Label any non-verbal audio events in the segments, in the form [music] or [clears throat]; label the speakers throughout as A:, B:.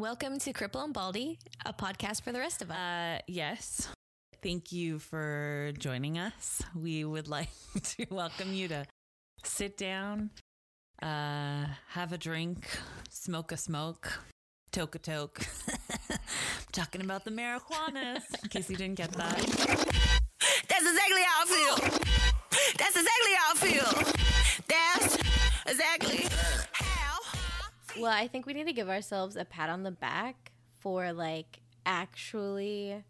A: Welcome to Cripple and Baldy, a podcast for the rest of us.
B: Uh, yes. Thank you for joining us. We would [laughs] like to welcome you to sit down, uh, have a drink, smoke a smoke, toke a toke. [laughs] Talking about the marijuanas, in case you didn't get that.
C: That's exactly how I feel. That's exactly how I feel. That's exactly how.
D: Well, I think we need to give ourselves a pat on the back for like actually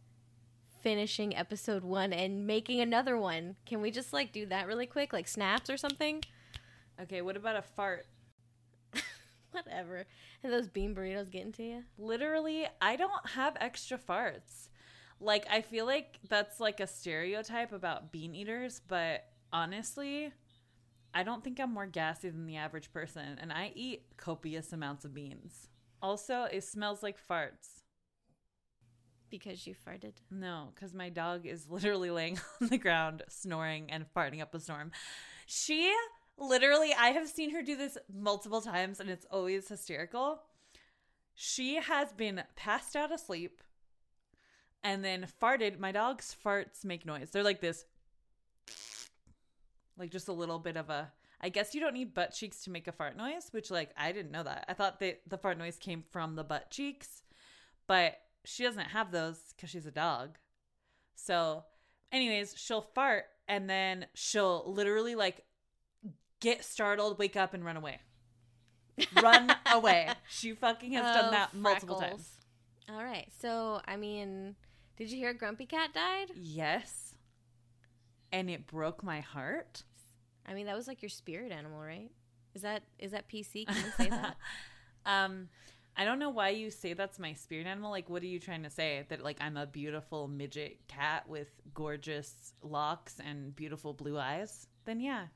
D: finishing episode one and making another one. Can we just like do that really quick, like snaps or something?
B: Okay, what about a fart? [laughs]
D: Whatever. And those bean burritos getting to you?
B: Literally, I don't have extra farts. Like, I feel like that's like a stereotype about bean eaters, but honestly, I don't think I'm more gassy than the average person, and I eat copious amounts of beans. Also, it smells like farts.
D: Because you farted.
B: No, because my dog is literally laying [laughs] on the ground, snoring and farting up a storm. She literally, I have seen her do this multiple times, and it's always hysterical. She has been passed out asleep and then farted. My dog's farts make noise. They're like this, like just a little bit of a. I guess you don't need butt cheeks to make a fart noise, which like I didn't know that. I thought that the fart noise came from the butt cheeks, but she doesn't have those because she's a dog. So, anyways, she'll fart and then she'll literally like get startled, wake up, and run away. Run [laughs] away. She fucking has done
D: Oh,
B: that multiple times.
D: All right. So, I mean, did you hear Grumpy Cat died?
B: Yes. And it broke my heart.
D: I mean, that was like your spirit animal, right? Is that is that PC? Can you say that? [laughs]
B: um, I don't know why you say that's my spirit animal. Like, what are you trying to say? That like I'm a beautiful midget cat with gorgeous locks and beautiful blue eyes? Then yeah,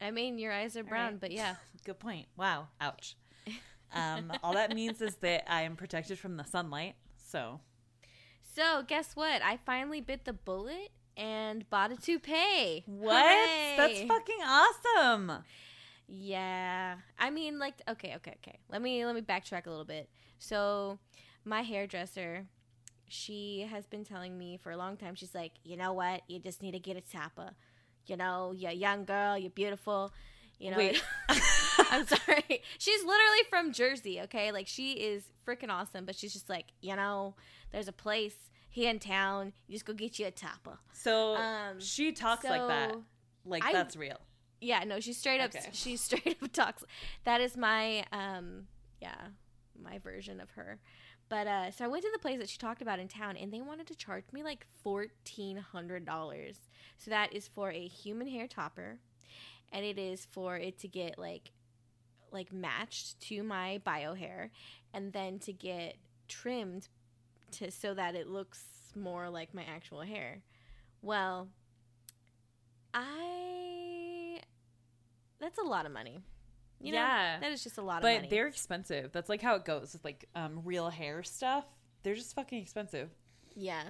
D: I mean, your eyes are brown,
B: right.
D: but yeah. [laughs]
B: good point. Wow, ouch. [laughs] Um, all that means is that I am protected from the sunlight. So
D: So, guess what? I finally bit the bullet and bought a toupee.
B: what?
D: Hooray!
B: That's fucking awesome.
D: Yeah. I mean, like, okay, okay, okay. Let me let me backtrack a little bit. So, my hairdresser, she has been telling me for a long time. She's like, you know what? You just need to get a tapper. You know, you're a young girl. You're beautiful. You know.
B: Wait. [laughs]
D: I'm sorry. [laughs] She's literally from Jersey, okay? Like she is freaking awesome, but she's just like, you know, there's a place here in town. You just go get you a tapper.
B: So
D: Um,
B: she talks like that. Like
D: I-
B: that's real.
D: Yeah, no, she straight up
B: Okay.
D: she [laughs] straight up talks. That is my um yeah, my version of her. But uh so I went to the place that she talked about in town and they wanted to charge me like $1400. So that is for a human hair topper and it is for it to get like like matched to my bio hair and then to get trimmed to so that it looks more like my actual hair. Well, I that's a lot of money. You know,
B: Yeah.
D: that is just a lot of
B: But
D: money.
B: But they're expensive. That's like how it goes with like um real hair stuff. They're just fucking expensive.
D: yeah.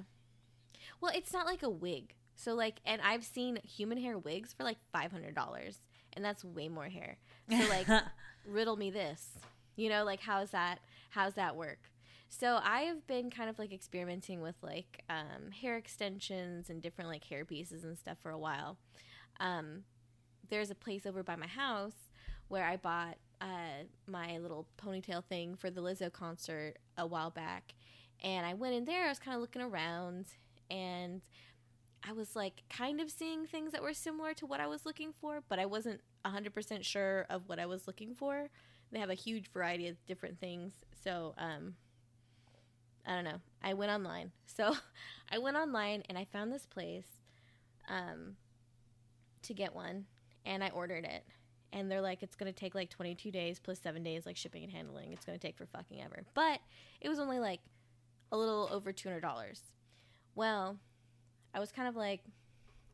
D: Well, it's not like a wig. So like, and I've seen human hair wigs for like five hundred dollars, and that's way more hair. So like, [laughs] riddle me this. You know, like how's that? How's that work? So I have been kind of like experimenting with like um, hair extensions and different like hair pieces and stuff for a while. Um, there's a place over by my house where I bought uh, my little ponytail thing for the Lizzo concert a while back, and I went in there. I was kind of looking around, and I was like kind of seeing things that were similar to what I was looking for, but I wasn't 100% sure of what I was looking for. They have a huge variety of different things. So, um, I don't know. I went online. [laughs] So, I went online and I found this place um, to get one, and I ordered it. And they're like, it's going to take like 22 days plus seven days, like shipping and handling. It's going to take for fucking ever. But it was only like a little over $200. Well, I was kind of like,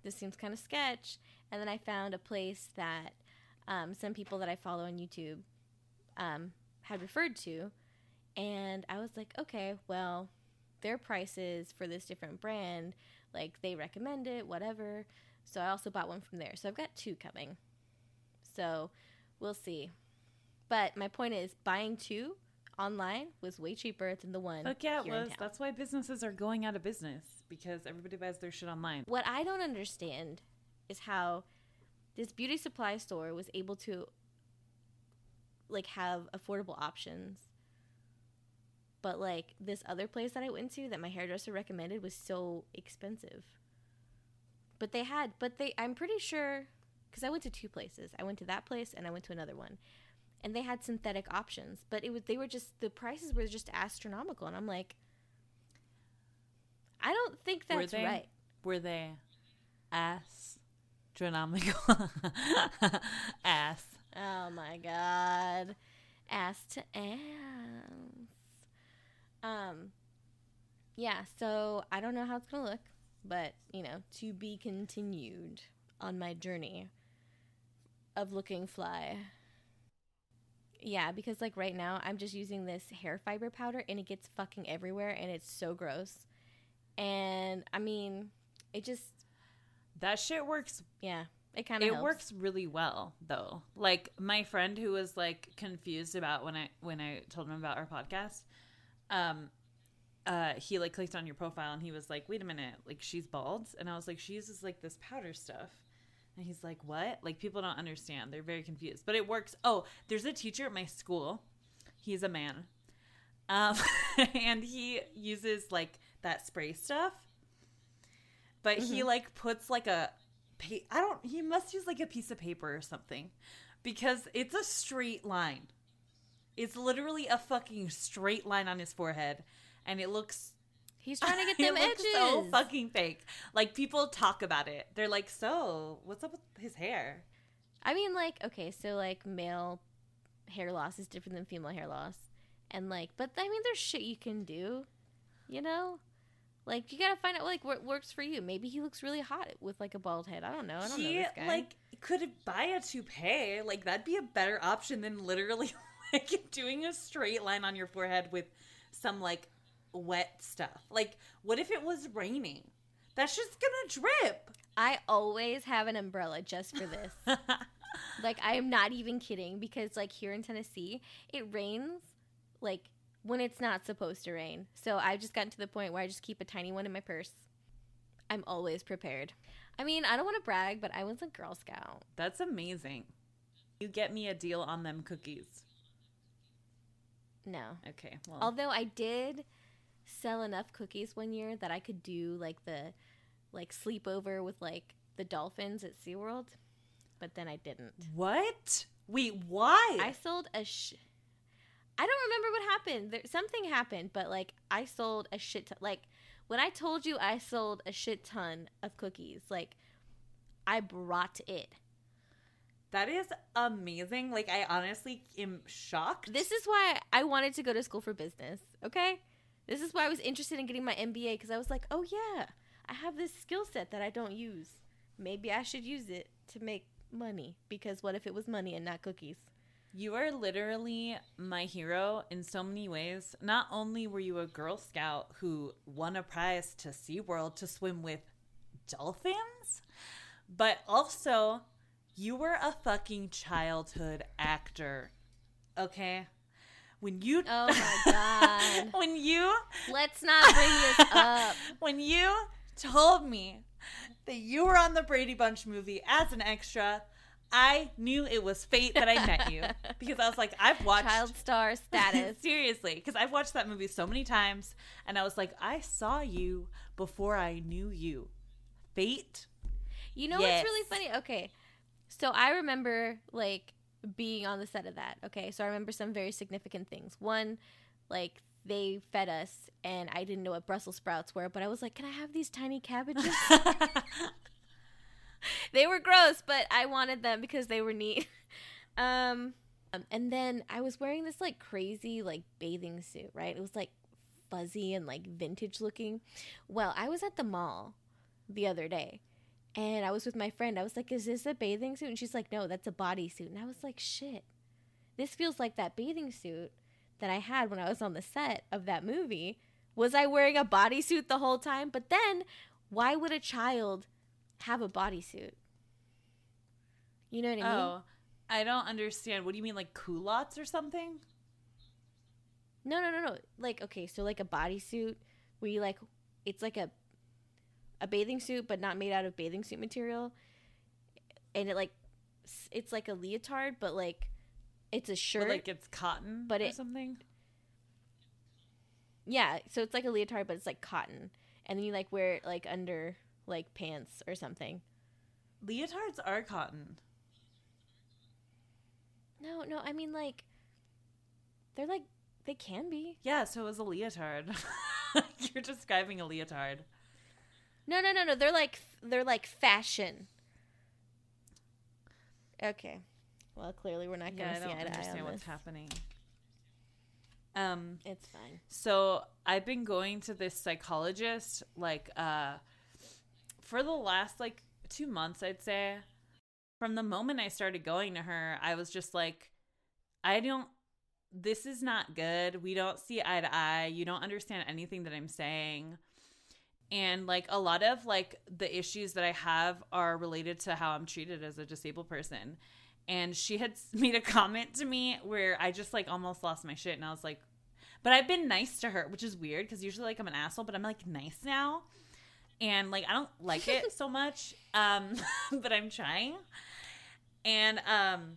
D: this seems kind of sketch. And then I found a place that um, some people that I follow on YouTube um, had referred to. And I was like, okay, well, their prices for this different brand, like they recommend it, whatever. So I also bought one from there. So I've got two coming. So we'll see. But my point is, buying two online was way cheaper than the one.
B: Fuck yeah, it was. That's why businesses are going out of business because everybody buys their shit online.
D: What I don't understand is how this beauty supply store was able to like have affordable options. But like this other place that I went to that my hairdresser recommended was so expensive. But they had but they I'm pretty sure cuz I went to two places. I went to that place and I went to another one. And they had synthetic options, but it was they were just the prices were just astronomical and I'm like I don't think
B: Were
D: that's
B: they?
D: right.
B: Were they astronomical? [laughs] Ass.
D: Oh my god. Ass to ass. Um yeah, so I don't know how it's gonna look, but you know, to be continued on my journey of looking fly. Yeah, because like right now I'm just using this hair fiber powder and it gets fucking everywhere and it's so gross. And I mean, it just
B: That shit works
D: yeah, it kind of
B: it works really well though like my friend who was like confused about when i when i told him about our podcast um uh he like clicked on your profile and he was like wait a minute like she's bald? And i was like she uses like this powder stuff. And he's like what? Like people don't understand. They're very confused. But it works. Oh there's a teacher at my school. He's a man. Um [laughs] and he uses like that spray stuff. But he like puts like a pa- I don't he must use like a piece of paper or something. Because it's a straight line. It's literally a fucking straight line on his forehead and it looks
D: He's trying to get [laughs]
B: it
D: them
B: looks
D: edges.
B: so fucking fake. Like people talk about it. They're like, "So, what's up with his hair?"
D: I mean, like, okay, so like male hair loss is different than female hair loss, and like, but I mean, there's shit you can do, you know. Like you gotta find out like what works for you. Maybe he looks really hot with like a bald head. I don't know. I don't know this guy.
B: like could buy a toupee. Like that'd be a better option than literally [laughs] like doing a straight line on your forehead with some like wet stuff. Like what if it was raining? That's just gonna drip.
D: I always have an umbrella just for this. [laughs] like I am not even kidding because like here in Tennessee, it rains like when it's not supposed to rain. So I've just gotten to the point where I just keep a tiny one in my purse. I'm always prepared. I mean, I don't want to brag, but I was a Girl Scout.
B: That's amazing. You get me a deal on them cookies.
D: No.
B: Okay. Well,
D: Although I did sell enough cookies one year that I could do like the like sleepover with like the dolphins at SeaWorld, but then I didn't.
B: what? Wait, why?
D: I sold a sh- I don't remember what happened. There something happened, but like I sold a shit ton. Like when I told you I sold a shit ton of cookies, like I brought it.
B: That is amazing. Like I honestly am shocked.
D: This is why I wanted to go to school for business. Okay, this is why I was interested in getting my MBA because I was like, oh yeah, I have this skill set that I don't use. Maybe I should use it to make money. Because what if it was money and not cookies?
B: You are literally my hero in so many ways. Not only were you a Girl Scout who won a prize to SeaWorld to swim with dolphins, but also you were a fucking childhood actor. Okay? When you
D: Oh my [laughs] god.
B: when you
D: Let's not bring this [laughs] up.
B: when you told me that you were on the Brady Bunch movie as an extra, I knew it was fate that I met you [laughs] because I was like, I've watched
D: Child star status.
B: Seriously, because I've watched that movie so many times, and I was like, I saw you before I knew you. Fate.
D: You know
B: Yes.
D: what's really funny? Okay. So I remember like being on the set of that. Okay. So I remember some very significant things. One, like they fed us and I didn't know what Brussels sprouts were, but I was like, Can I have these tiny cabbages? [laughs] [laughs] they were gross, but I wanted them because they were neat. [laughs] Um um, and then I was wearing this like crazy like bathing suit, right? It was like fuzzy and like vintage looking. Well, I was at the mall the other day and I was with my friend. I was like, Is this a bathing suit? And she's like, No, that's a bodysuit. And I was like, Shit. This feels like that bathing suit that I had when I was on the set of that movie. Was I wearing a bodysuit the whole time? But then, why would a child have a bodysuit? You know what I mean?
B: Oh, I don't understand. What do you mean, like culottes or something?
D: No, no, no, no. Like okay, so like a bodysuit where you like it's like a a bathing suit but not made out of bathing suit material. And it like it's like a leotard but like it's a
B: But,
D: shirt.
B: like it's cotton
D: but
B: or
D: it-
B: something.
D: yeah, so it's like a leotard but it's like cotton. And then you like wear it like under like pants or something.
B: Leotards are cotton.
D: No, no, I mean like they're like they can be.
B: Yeah, so it was a leotard. [laughs] You're describing a leotard.
D: No, no, no, no. They're like they're like fashion. Okay. Well, clearly we're not going
B: I
D: to see
B: don't
D: eye to eye
B: understand what's
D: this.
B: happening. Um,
D: It's fine.
B: so I've been going to this psychologist like uh for the last like 2 months I'd say. From the moment I started going to her, I was just like I don't this is not good. We don't see eye to eye. You don't understand anything that I'm saying. And like a lot of like the issues that I have are related to how I'm treated as a disabled person. And she had [laughs] made a comment to me where I just like almost lost my shit and I was like but I've been nice to her, which is weird because usually like I'm an asshole, but I'm like nice now. And like I don't like it [laughs] so much. Um [laughs] but I'm trying. And um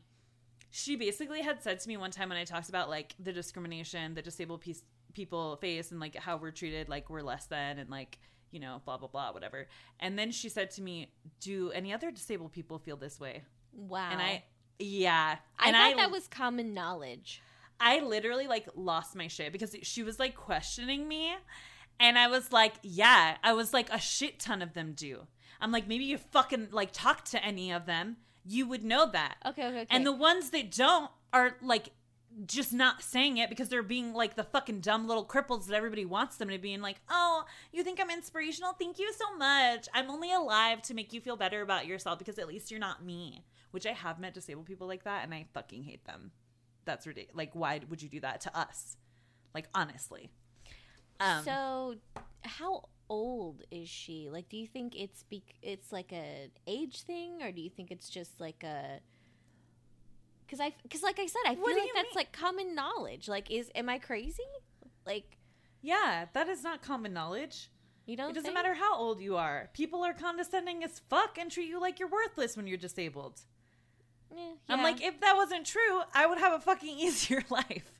B: she basically had said to me one time when I talked about like the discrimination that disabled piece, people face and like how we're treated like we're less than and like you know blah blah blah whatever. And then she said to me, "Do any other disabled people feel this way?"
D: Wow.
B: And I yeah,
D: I
B: and
D: thought that was common knowledge.
B: I literally like lost my shit because she was like questioning me. And I was like, yeah, I was like, a shit ton of them do. I'm like, maybe you fucking like talk to any of them. You would know that.
D: Okay, okay, okay.
B: And the ones that don't are like just not saying it because they're being like the fucking dumb little cripples that everybody wants them to be and like, oh, you think I'm inspirational? Thank you so much. I'm only alive to make you feel better about yourself because at least you're not me. Which I have met disabled people like that and I fucking hate them. That's ridiculous. Like, why would you do that to us? Like, honestly. Um,
D: so, how old is she? Like, do you think it's be- it's like a age thing, or do you think it's just like a? Because I, because like I said, I feel
B: What
D: like that's
B: mean?
D: like common knowledge. Like, is am I crazy? Like,
B: yeah, that is not common knowledge.
D: you don't.
B: It doesn't
D: think?
B: matter how old you are. People are condescending as fuck and treat you like you're worthless when you're disabled.
D: Eh,
B: I'm like, if that wasn't true, I would have a fucking [laughs] easier life.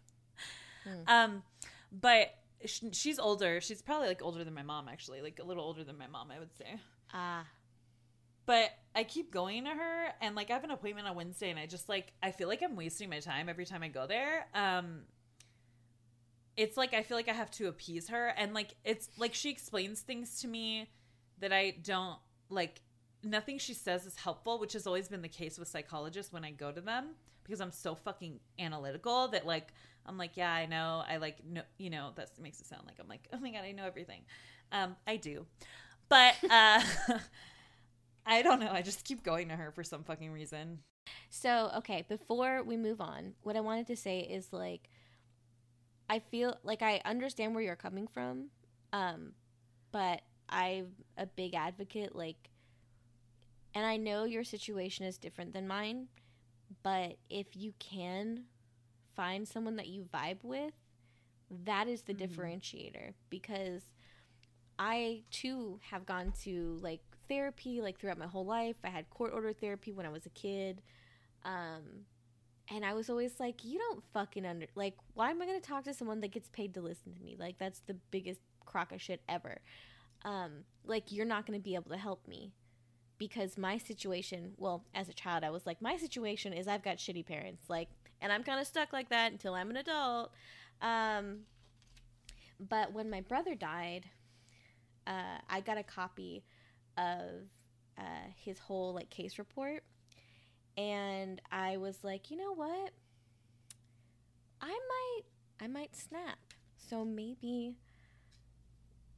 D: Hmm.
B: Um, but sh- she's older. She's probably like older than my mom, actually, like a little older than my mom, I would say.
D: ah,
B: But I keep going to her, and like I have an appointment on Wednesday, and I just like I feel like I'm wasting my time every time I go there. Um, it's like I feel like I have to appease her, and like it's like she explains things to me that I don't like. Nothing she says is helpful, which has always been the case with psychologists when I go to them because I'm so fucking analytical that like I'm like, yeah, I know, I like know, you know, that makes it sound like I'm like, oh my god, I know everything. Um, I do, but uh. [laughs] I don't know. I just keep going to her for some fucking reason.
D: So, okay, before we move on, what I wanted to say is like I feel like I understand where you're coming from. Um but I'm a big advocate like and I know your situation is different than mine, but if you can find someone that you vibe with, that is the
B: Mhm.
D: differentiator because I too have gone to like therapy like throughout my whole life. I had court order therapy when I was a kid. Um and I was always like, you don't fucking under like why am I going to talk to someone that gets paid to listen to me? Like that's the biggest crock of shit ever. Um like you're not going to be able to help me because my situation, well, as a child I was like my situation is I've got shitty parents like and I'm kind of stuck like that until I'm an adult. Um but when my brother died, uh, I got a copy of uh, his whole like case report, and I was like, you know what? I might, I might snap. So maybe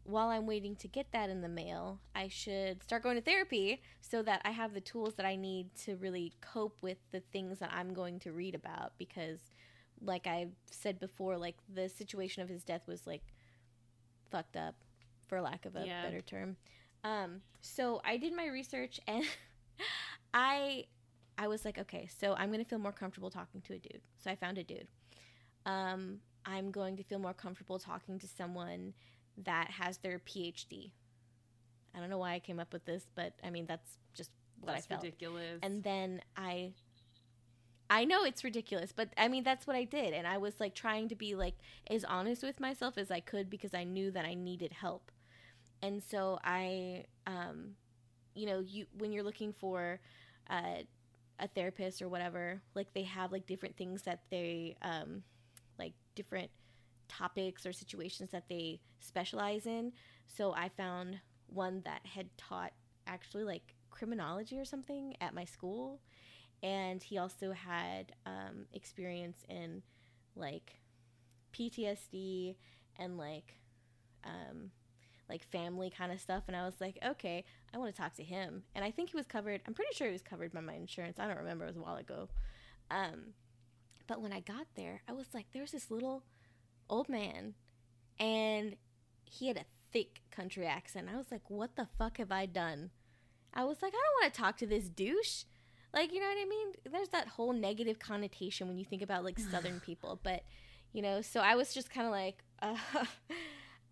D: while I'm waiting to get that in the mail, I should start going to therapy so that I have the tools that I need to really cope with the things that I'm going to read about because like I said before, like the situation of his death was like fucked up, for lack of a
B: Yeah.
D: better term. Um, so I did my research and [laughs] I I was like, okay, so I'm gonna feel more comfortable talking to a dude. So I found a dude. Um, I'm going to feel more comfortable talking to someone that has their PhD. I don't know why I came up with this, but I mean that's just what
B: That's
D: I felt.
B: ridiculous.
D: And then I I know it's ridiculous, but I mean that's what I did and I was like trying to be like as honest with myself as I could because I knew that I needed help. And so I um you know, you when you're looking for uh, a therapist or whatever, like they have like different things that they um like different topics or situations that they specialize in. So I found one that had taught actually like criminology or something at my school and he also had um, experience in like PTSD and like um, like family kind of stuff and I was like okay I want to talk to him. And I think he was covered I'm pretty sure he was covered by my insurance I don't remember it was a while ago. Um, but when I got there I was like there's this little old man and he had a thick country accent. I was like what the fuck have I done? I was like I don't want to talk to this douche. Like you know what i mean? There's that whole negative connotation when you think about like [laughs] southern people but you know so i was just kind of like [laughs] uh,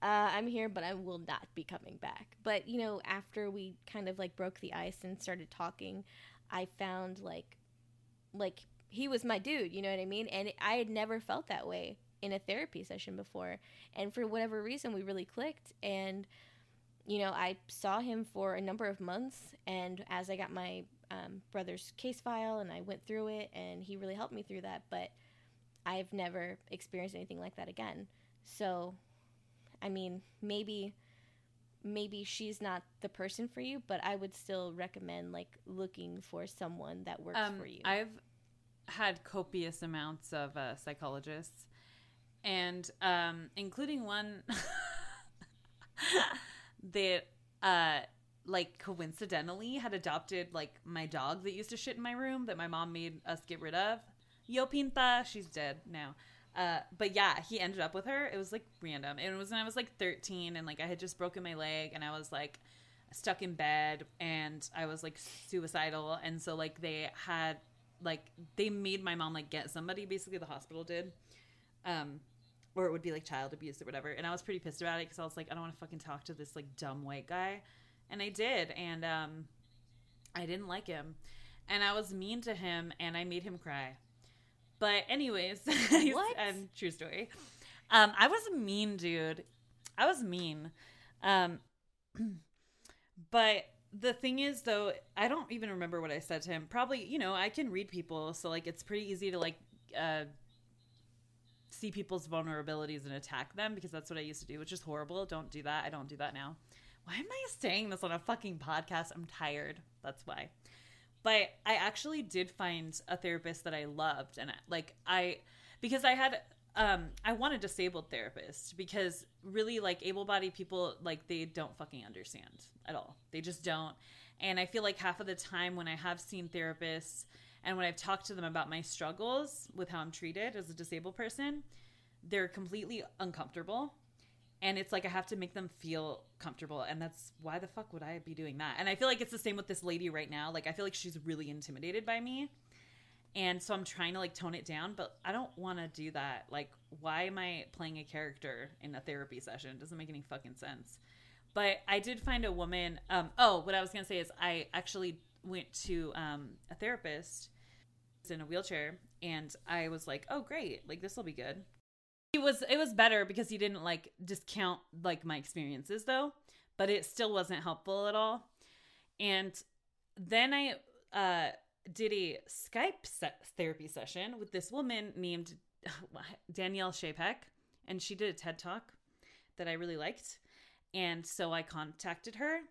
D: uh, i'm here but i will not be coming back. But you know after we kind of like broke the ice and started talking i found like like he was my dude you know what i mean? And i had never felt that way in a therapy session before. And for whatever reason we really clicked. And you know i saw him for a number of months. And as i got my um, brother's case file and I went through it and he really helped me through that. But I've never experienced anything like that again. So, I mean, maybe maybe she's not the person for you, but I would still recommend like looking for someone that works
B: um,
D: for you.
B: I've had copious amounts of uh, psychologists, and um, including one [laughs] that uh, like coincidentally had adopted like my dog that used to shit in my room that my mom made us get rid of. Yo Pinta, she's dead now. Uh, but yeah, he ended up with her. It was like random. It was when I was like 13 and like I had just broken my leg and I was like stuck in bed and I was like suicidal. And so like they had like they made my mom like get somebody basically the hospital did. Um or it would be like child abuse or whatever. And I was pretty pissed about it because I was like, I don't want to fucking talk to this like dumb white guy and I did, and um, I didn't like him, and I was mean to him, and I made him cry. But anyways, [laughs]
D: What?
B: um, true story. Um, I was a mean dude. I was mean. Um, [clears throat] but the thing is, though, I don't even remember what I said to him. Probably, you know, I can read people, so like it's pretty easy to like uh, see people's vulnerabilities and attack them because that's what I used to do, which is horrible. Don't do that. I don't do that now. Why am I saying this on a fucking podcast? I'm tired. That's why. But I actually did find a therapist that I loved and I, like I because I had um I want a disabled therapist because really like able-bodied people like they don't fucking understand at all. They just don't. And I feel like half of the time when I have seen therapists and when I've talked to them about my struggles with how I'm treated as a disabled person, they're completely uncomfortable and it's like I have to make them feel comfortable, and that's why the fuck would I be doing that? And I feel like it's the same with this lady right now. Like I feel like she's really intimidated by me, and so I'm trying to like tone it down, but I don't want to do that. Like, why am I playing a character in a therapy session? It doesn't make any fucking sense. But I did find a woman. Um, oh, what I was gonna say is I actually went to um, a therapist in a wheelchair, and I was like, oh great, like this will be good it was it was better because he didn't like discount like my experiences though but it still wasn't helpful at all. And then i uh did a skype se- therapy session with this woman named [sighs] danielle Sheypuk and she did a ted talk that i really liked. And so i contacted her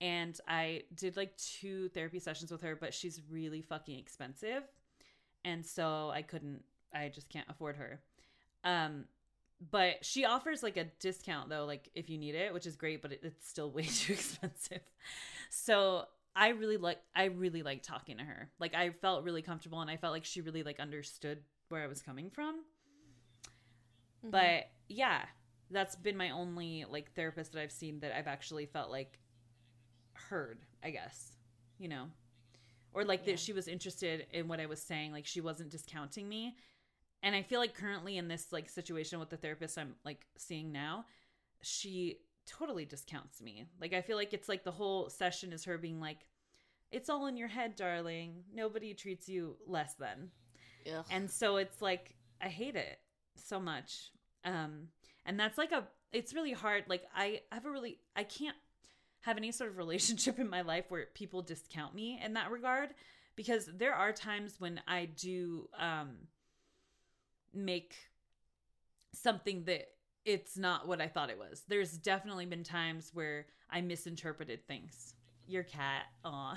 B: and i did like two therapy sessions with her but she's really fucking expensive. And so i couldn't i just can't afford her um, but she offers like a discount though, like if you need it, which is great, but it, it's still [laughs] way too expensive. So I really like I really like talking to her. Like I felt really comfortable and I felt like she really like understood where I was coming from.
D: Mhm.
B: But yeah, that's been my only like therapist that I've seen that I've actually felt like heard, I guess. You know. Or like
D: Yeah.
B: that she was interested in what I was saying, like she wasn't discounting me and I feel like currently in this like situation with the therapist I'm like seeing now, she totally discounts me. Like I feel like it's like the whole session is her being like, "It's all in your head, darling. Nobody treats you less than."
D: Ugh.
B: And so it's like I hate it so much. Um and that's like a it's really hard. Like I have a really I can't have any sort of relationship [laughs] in my life where people discount me in that regard because there are times when I do um make something that it's not what I thought it was. There's definitely been times where I misinterpreted things. Your cat, aw.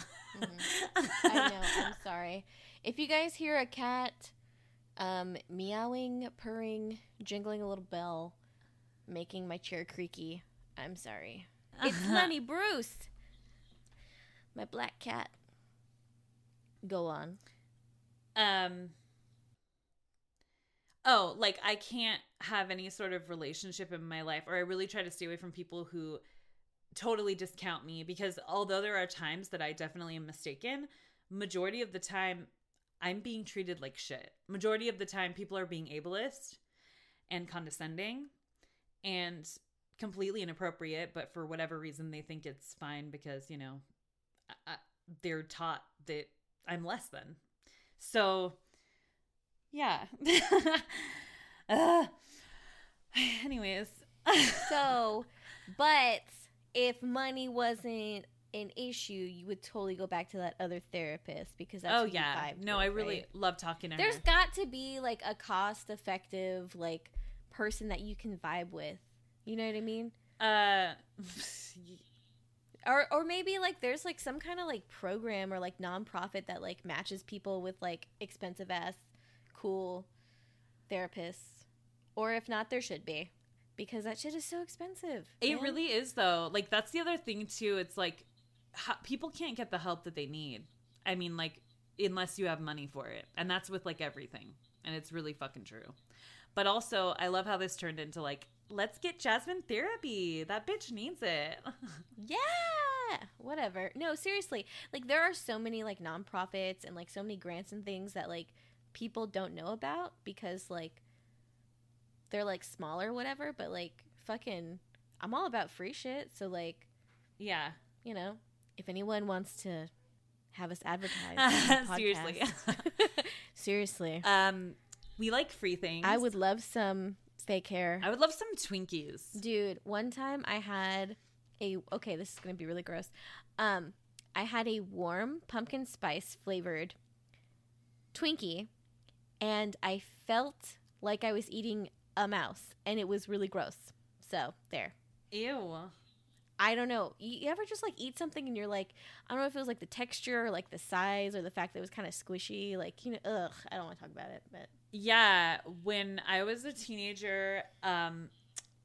D: I know. I'm [laughs] sorry. If you guys hear a cat um, meowing, purring, jingling a little bell, making my chair creaky, I'm sorry. It's [laughs] Lenny Bruce, my black cat. Go on.
B: um oh like i can't have any sort of relationship in my life or i really try to stay away from people who totally discount me because although there are times that i definitely am mistaken majority of the time i'm being treated like shit. Majority of the time people are being ableist and condescending and completely inappropriate but for whatever reason they think it's fine because you know I, I, they're taught that i'm less than. So yeah. [laughs] uh, [sighs] anyways. [laughs]
D: So, but if money wasn't an issue, you would totally go back to that other therapist because that's
B: oh yeah. No,
D: with,
B: I really
D: right?
B: love talking to
D: There's
B: her.
D: got to be like a cost effective like person that you can vibe with. You know what I mean?
B: uh [laughs]
D: Or or maybe like there's like some kind of like program or like nonprofit that like matches people with like expensive ass cool therapists. Or if not, there should be. Because that shit is so expensive.
B: it
D: man.
B: really is though. Like that's the other thing too. It's like ho- people can't get the help that they need. I mean like unless you have money for it. And that's with like everything. And it's really fucking true. But also, I love how this turned into like let's get Jasmine therapy. That bitch needs it. [laughs]
D: Yeah, whatever. No, seriously. Like there are so many like nonprofits and like so many grants and things that like people don't know about because like they're like small or whatever, but like fucking I'm all about free shit, so like,
B: yeah.
D: you know, if anyone wants to have us advertise [laughs]
B: Seriously. [laughs]
D: seriously.
B: Um, we like free things.
D: I would love some fake hair.
B: I would love some Twinkies.
D: Dude, one time I had a okay, this is gonna be really gross. Um, I had a warm pumpkin spice flavored Twinkie, and I felt like I was eating a mouse, and it was really gross. So there.
B: Ew.
D: I don't know. You, ever just like eat something and you're like, I don't know if it was like the texture or like the size or the fact that it was kind of squishy. Like, you know, ugh, I don't want to talk about it, but
B: Yeah, when I was a teenager, um,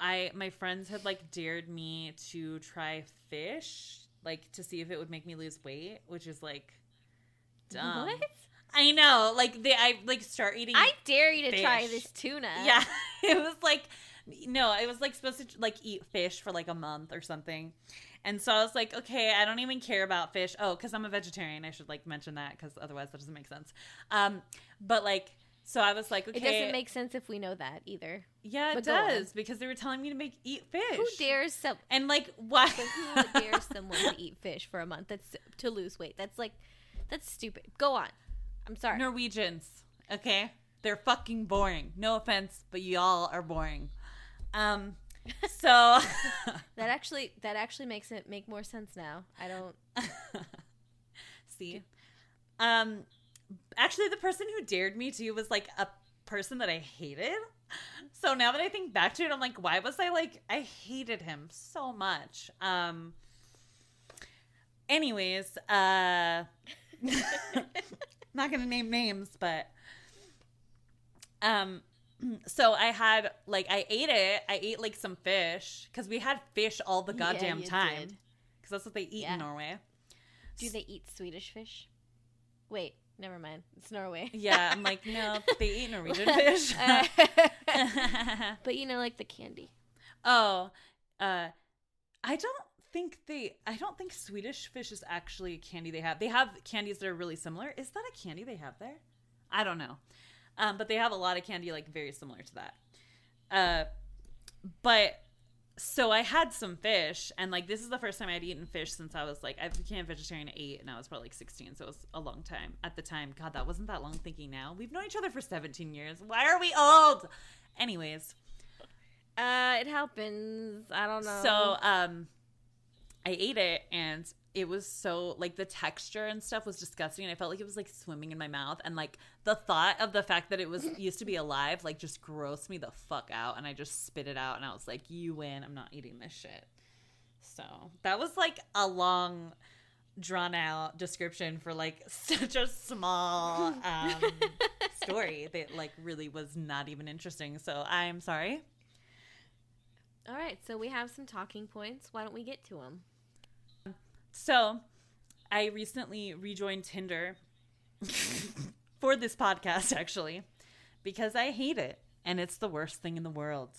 B: I my friends had like dared me to try fish, like to see if it would make me lose weight, which is like dumb.
D: what?
B: I know, like they, I like start eating.
D: I dare you to try this tuna. [laughs]
B: yeah, [laughs] it was like no, it was like supposed to like eat fish for like a month or something. And so I was like, okay, I don't even care about fish. Oh, because I'm a vegetarian. I should like mention that because otherwise that doesn't make sense. Um, but like, so I was like, okay,
D: It doesn't make sense if we know that either.
B: yeah, it
D: but
B: does because they were telling me to make eat fish.
D: Who dares some?
B: And like, why?
D: Who would dare someone to eat fish for a month? That's to lose weight. That's like, that's stupid. Go on. I'm sorry.
B: Norwegians, okay? They're fucking boring. No offense, but y'all are boring. Um, [laughs] so
D: That actually, that actually makes it make more sense now. I don't. [laughs]
B: see, um, actually, the person who dared me to was like a person that I hated. So now that I think back to it, I'm like, why was I like I hated him so much? Um. Anyways, uh, [laughs] not gonna name names, but um, [clears throat] so I had like I ate it. I ate like some fish because we had fish all the goddamn
D: you
B: time because that's what they eat
D: Yeah.
B: in Norway.
D: Do they eat Swedish fish? Wait, never mind. It's Norway.
B: Yeah, I'm [laughs] like, no, they eat Norwegian [laughs] fish.
D: Uh, [laughs] but you know, like the candy.
B: oh, uh, I don't think they. I don't think Swedish fish is actually a candy they have. They have candies that are really similar. Is that a candy they have there? I don't know. Um, but they have a lot of candy like very similar to that. Uh, but so I had some fish, and like this is the first time I'd eaten fish since I was like I became vegetarian at eight, and I was probably like sixteen, so it was a long time at the time. God, that wasn't that long. Thinking now, we've known each other for seventeen years. Why are we old? Anyways,
D: Uh, it happens. I don't know.
B: so um, I ate it, and it was so like the texture and stuff was disgusting, and I felt like it was like swimming in my mouth, and like the thought of the fact that it was [laughs] used to be alive like just grossed me the fuck out, and I just spit it out, and I was like, "You win. I'm not eating this shit." So that was like a long, drawn out description for like [laughs] such a small [laughs] um, story that like really was not even interesting. So I'm sorry.
D: All right, so we have some talking points. Why don't we get to them?
B: So, I recently rejoined Tinder [laughs] for this podcast, actually, because I hate it and it's the worst thing in the world.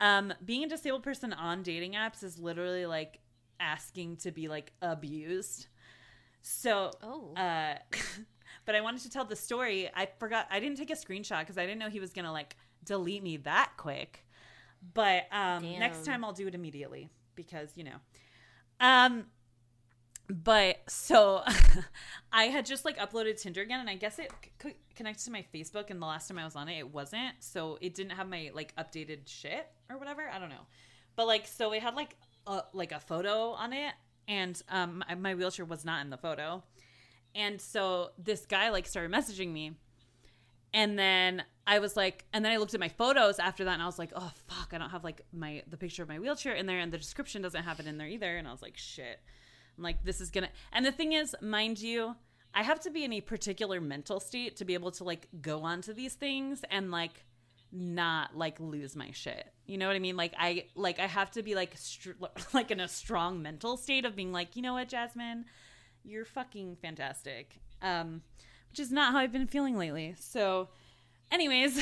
B: Um, being a disabled person on dating apps is literally like asking to be like abused. So,
D: Oh.
B: uh, [laughs] but I wanted to tell the story. I forgot, I didn't take a screenshot because I didn't know he was gonna like delete me that quick. But um, next time I'll do it immediately because you know. Um, but so [laughs] I had just like uploaded Tinder again, and I guess it c- c- connects to my Facebook. And the last time I was on it, it wasn't, so it didn't have my like updated shit or whatever. I don't know, but like so it had like a, like a photo on it, and um my, my wheelchair was not in the photo, and so this guy like started messaging me, and then I was like, and then I looked at my photos after that, and I was like, oh fuck, I don't have like my the picture of my wheelchair in there, and the description doesn't have it in there either, and I was like, shit. I'm like, this is gonna. And the thing is, mind you, I have to be in a particular mental state to be able to like go onto these things and like not like lose my shit. You know what I mean? Like I like I have to be like str- [laughs] like in a strong mental state of being like, you know what, Jasmine, you're fucking fantastic. Um, which is not how I've been feeling lately. So, anyways,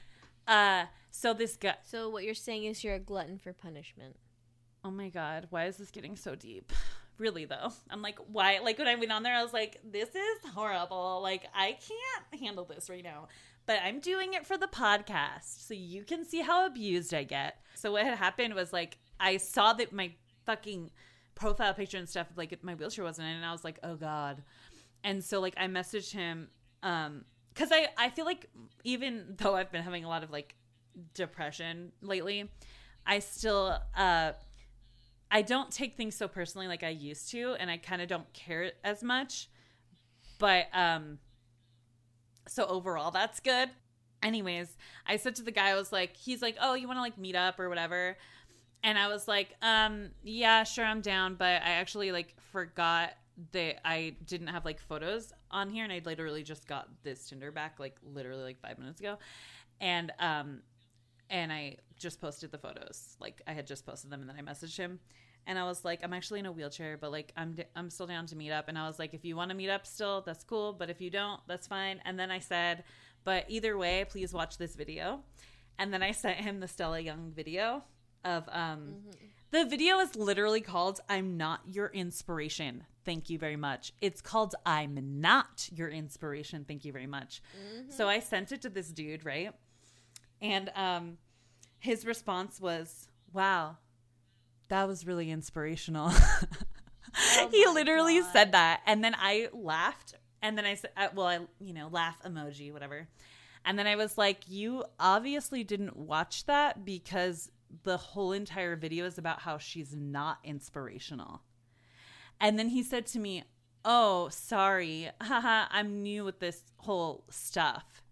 B: [laughs] uh, so this guy.
D: So what you're saying is you're a glutton for punishment.
B: Oh my god, why is this getting so deep? [sighs] Really though. I'm like, why like when I went on there I was like, this is horrible. Like I can't handle this right now. But I'm doing it for the podcast so you can see how abused I get. So what had happened was like I saw that my fucking profile picture and stuff like my wheelchair wasn't in and I was like, "Oh god." And so like I messaged him um cuz I I feel like even though I've been having a lot of like depression lately, I still uh I don't take things so personally like I used to, and I kind of don't care as much. But um, so overall, that's good. Anyways, I said to the guy, I was like, he's like, oh, you want to like meet up or whatever, and I was like, um, yeah, sure, I'm down, but I actually like forgot that I didn't have like photos on here, and I literally just got this Tinder back like literally like five minutes ago, and um, and I just posted the photos. Like I had just posted them, and then I messaged him, and I was like, I'm actually in a wheelchair, but like I'm I'm still down to meet up. And I was like, if you want to meet up still, that's cool, but if you don't, that's fine. And then I said, but either way, please watch this video. And then I sent him the Stella Young video of um. The video is literally called "I'm Not Your Inspiration." Thank you very much. It's called "I'm Not Your Inspiration." Thank you very much. So I sent it to this dude, right? And um, his response was, "Wow, that was really inspirational." [laughs] he literally said that, and then I laughed, and then I said, uh, "Well, I, you know, laugh emoji, whatever." And then I was like, "You obviously didn't watch that because the whole entire video is about how she's not inspirational." And then he said to me, "Oh, sorry, haha, I'm new with this whole stuff."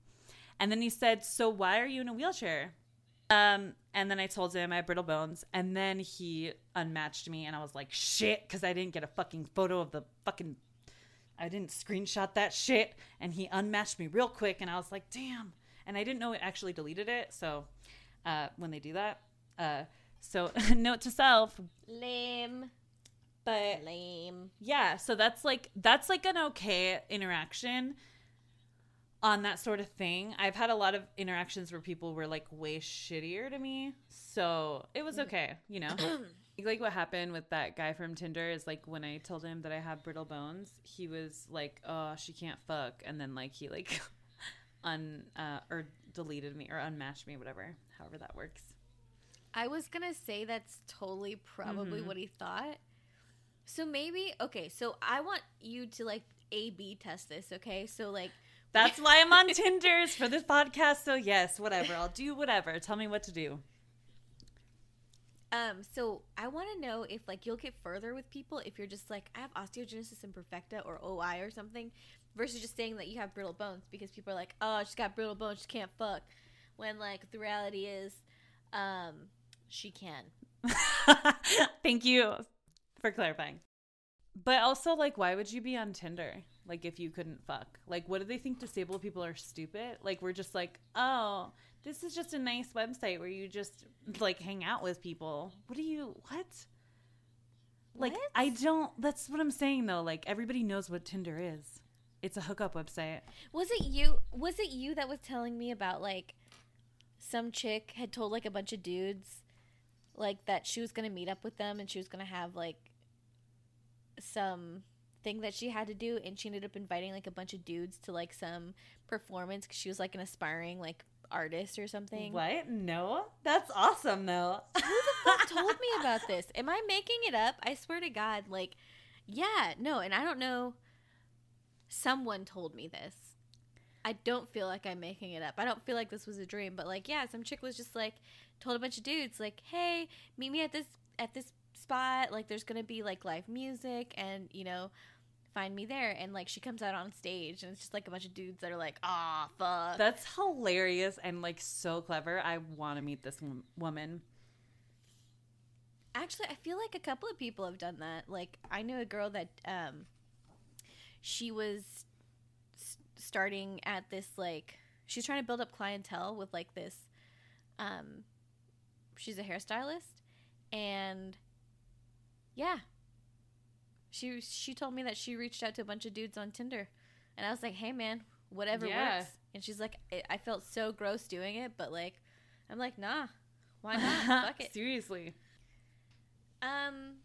B: And then he said, "So why are you in a wheelchair?" Um, and then I told him I have brittle bones, and then he unmatched me, and I was like, "Shit," because I didn't get a fucking photo of the fucking. I didn't screenshot that shit, and he unmatched me real quick, and I was like, "Damn!" And I didn't know it actually deleted it, so uh, when they do that, uh, so [laughs] note to self,
D: Lame.
B: but
D: Lame.
B: yeah so that's like that's like an okay interaction on that sort of thing i've had a lot of interactions where people were like way shittier to me so it was okay you know [coughs] like what happened with that guy from tinder is like when i told him that i have brittle bones he was like oh she can't fuck and then like he like [laughs] un uh, or deleted me or unmatched me, whatever, however that works.
D: I was gonna say that's totally probably
B: Mhm.
D: what he thought. So maybe okay. So I want you to like A B test this. Okay. So like [laughs]
B: That's why I'm on Tinder's for this podcast. So yes, whatever. I'll do whatever. Tell me what to do.
D: Um, so I want to know if like you'll get further with people if you're just like I have osteogenesis imperfecta or OI or something, versus just saying that you have brittle bones because people are like, oh, she's got brittle bones, she can't fuck, when like the reality is, um, she can. [laughs]
B: Thank you for clarifying. But also, like, why would you be on Tinder? Like, if you couldn't fuck? Like, what do they think disabled people are stupid? Like, we're just like, oh, this is just a nice website where you just, like, hang out with people. What do you, what? Like,
D: What?
B: I don't, that's what I'm saying, though. Like, everybody knows what Tinder is. It's a hookup website.
D: Was it you? Was it you that was telling me about like some chick had told like a bunch of dudes like that she was gonna meet up with them and she was gonna have like some thing that she had to do and she ended up inviting like a bunch of dudes to like some performance because she was like an aspiring like artist or something.
B: What? No? That's awesome, though.
D: Who the fuck told me [laughs] about this? Am I making it up? I swear to God, like, yeah, no, and I don't know. Someone told me this. I don't feel like I'm making it up. I don't feel like this was a dream, but like, yeah, some chick was just like told a bunch of dudes like, "Hey, meet me at this at this spot. Like, there's gonna be like live music, and you know." Find me there, and like she comes out on stage, and it's just like a bunch of dudes that are like, "Ah, fuck."
B: That's hilarious and, like, so clever. I want to meet this wom- woman.
D: Actually, I feel like a couple of people have done that. Like I knew a girl that um she was starting at this like she's trying to build up clientele with like this um she's a hairstylist and yeah. She she told me that she reached out to a bunch of dudes on Tinder. And I was like, "Hey man, whatever
B: Yeah.
D: works." And she's like, I- "I felt so gross doing it, but like I'm like, "Nah. Why not? [laughs] Fuck it."
B: Seriously.
D: Um,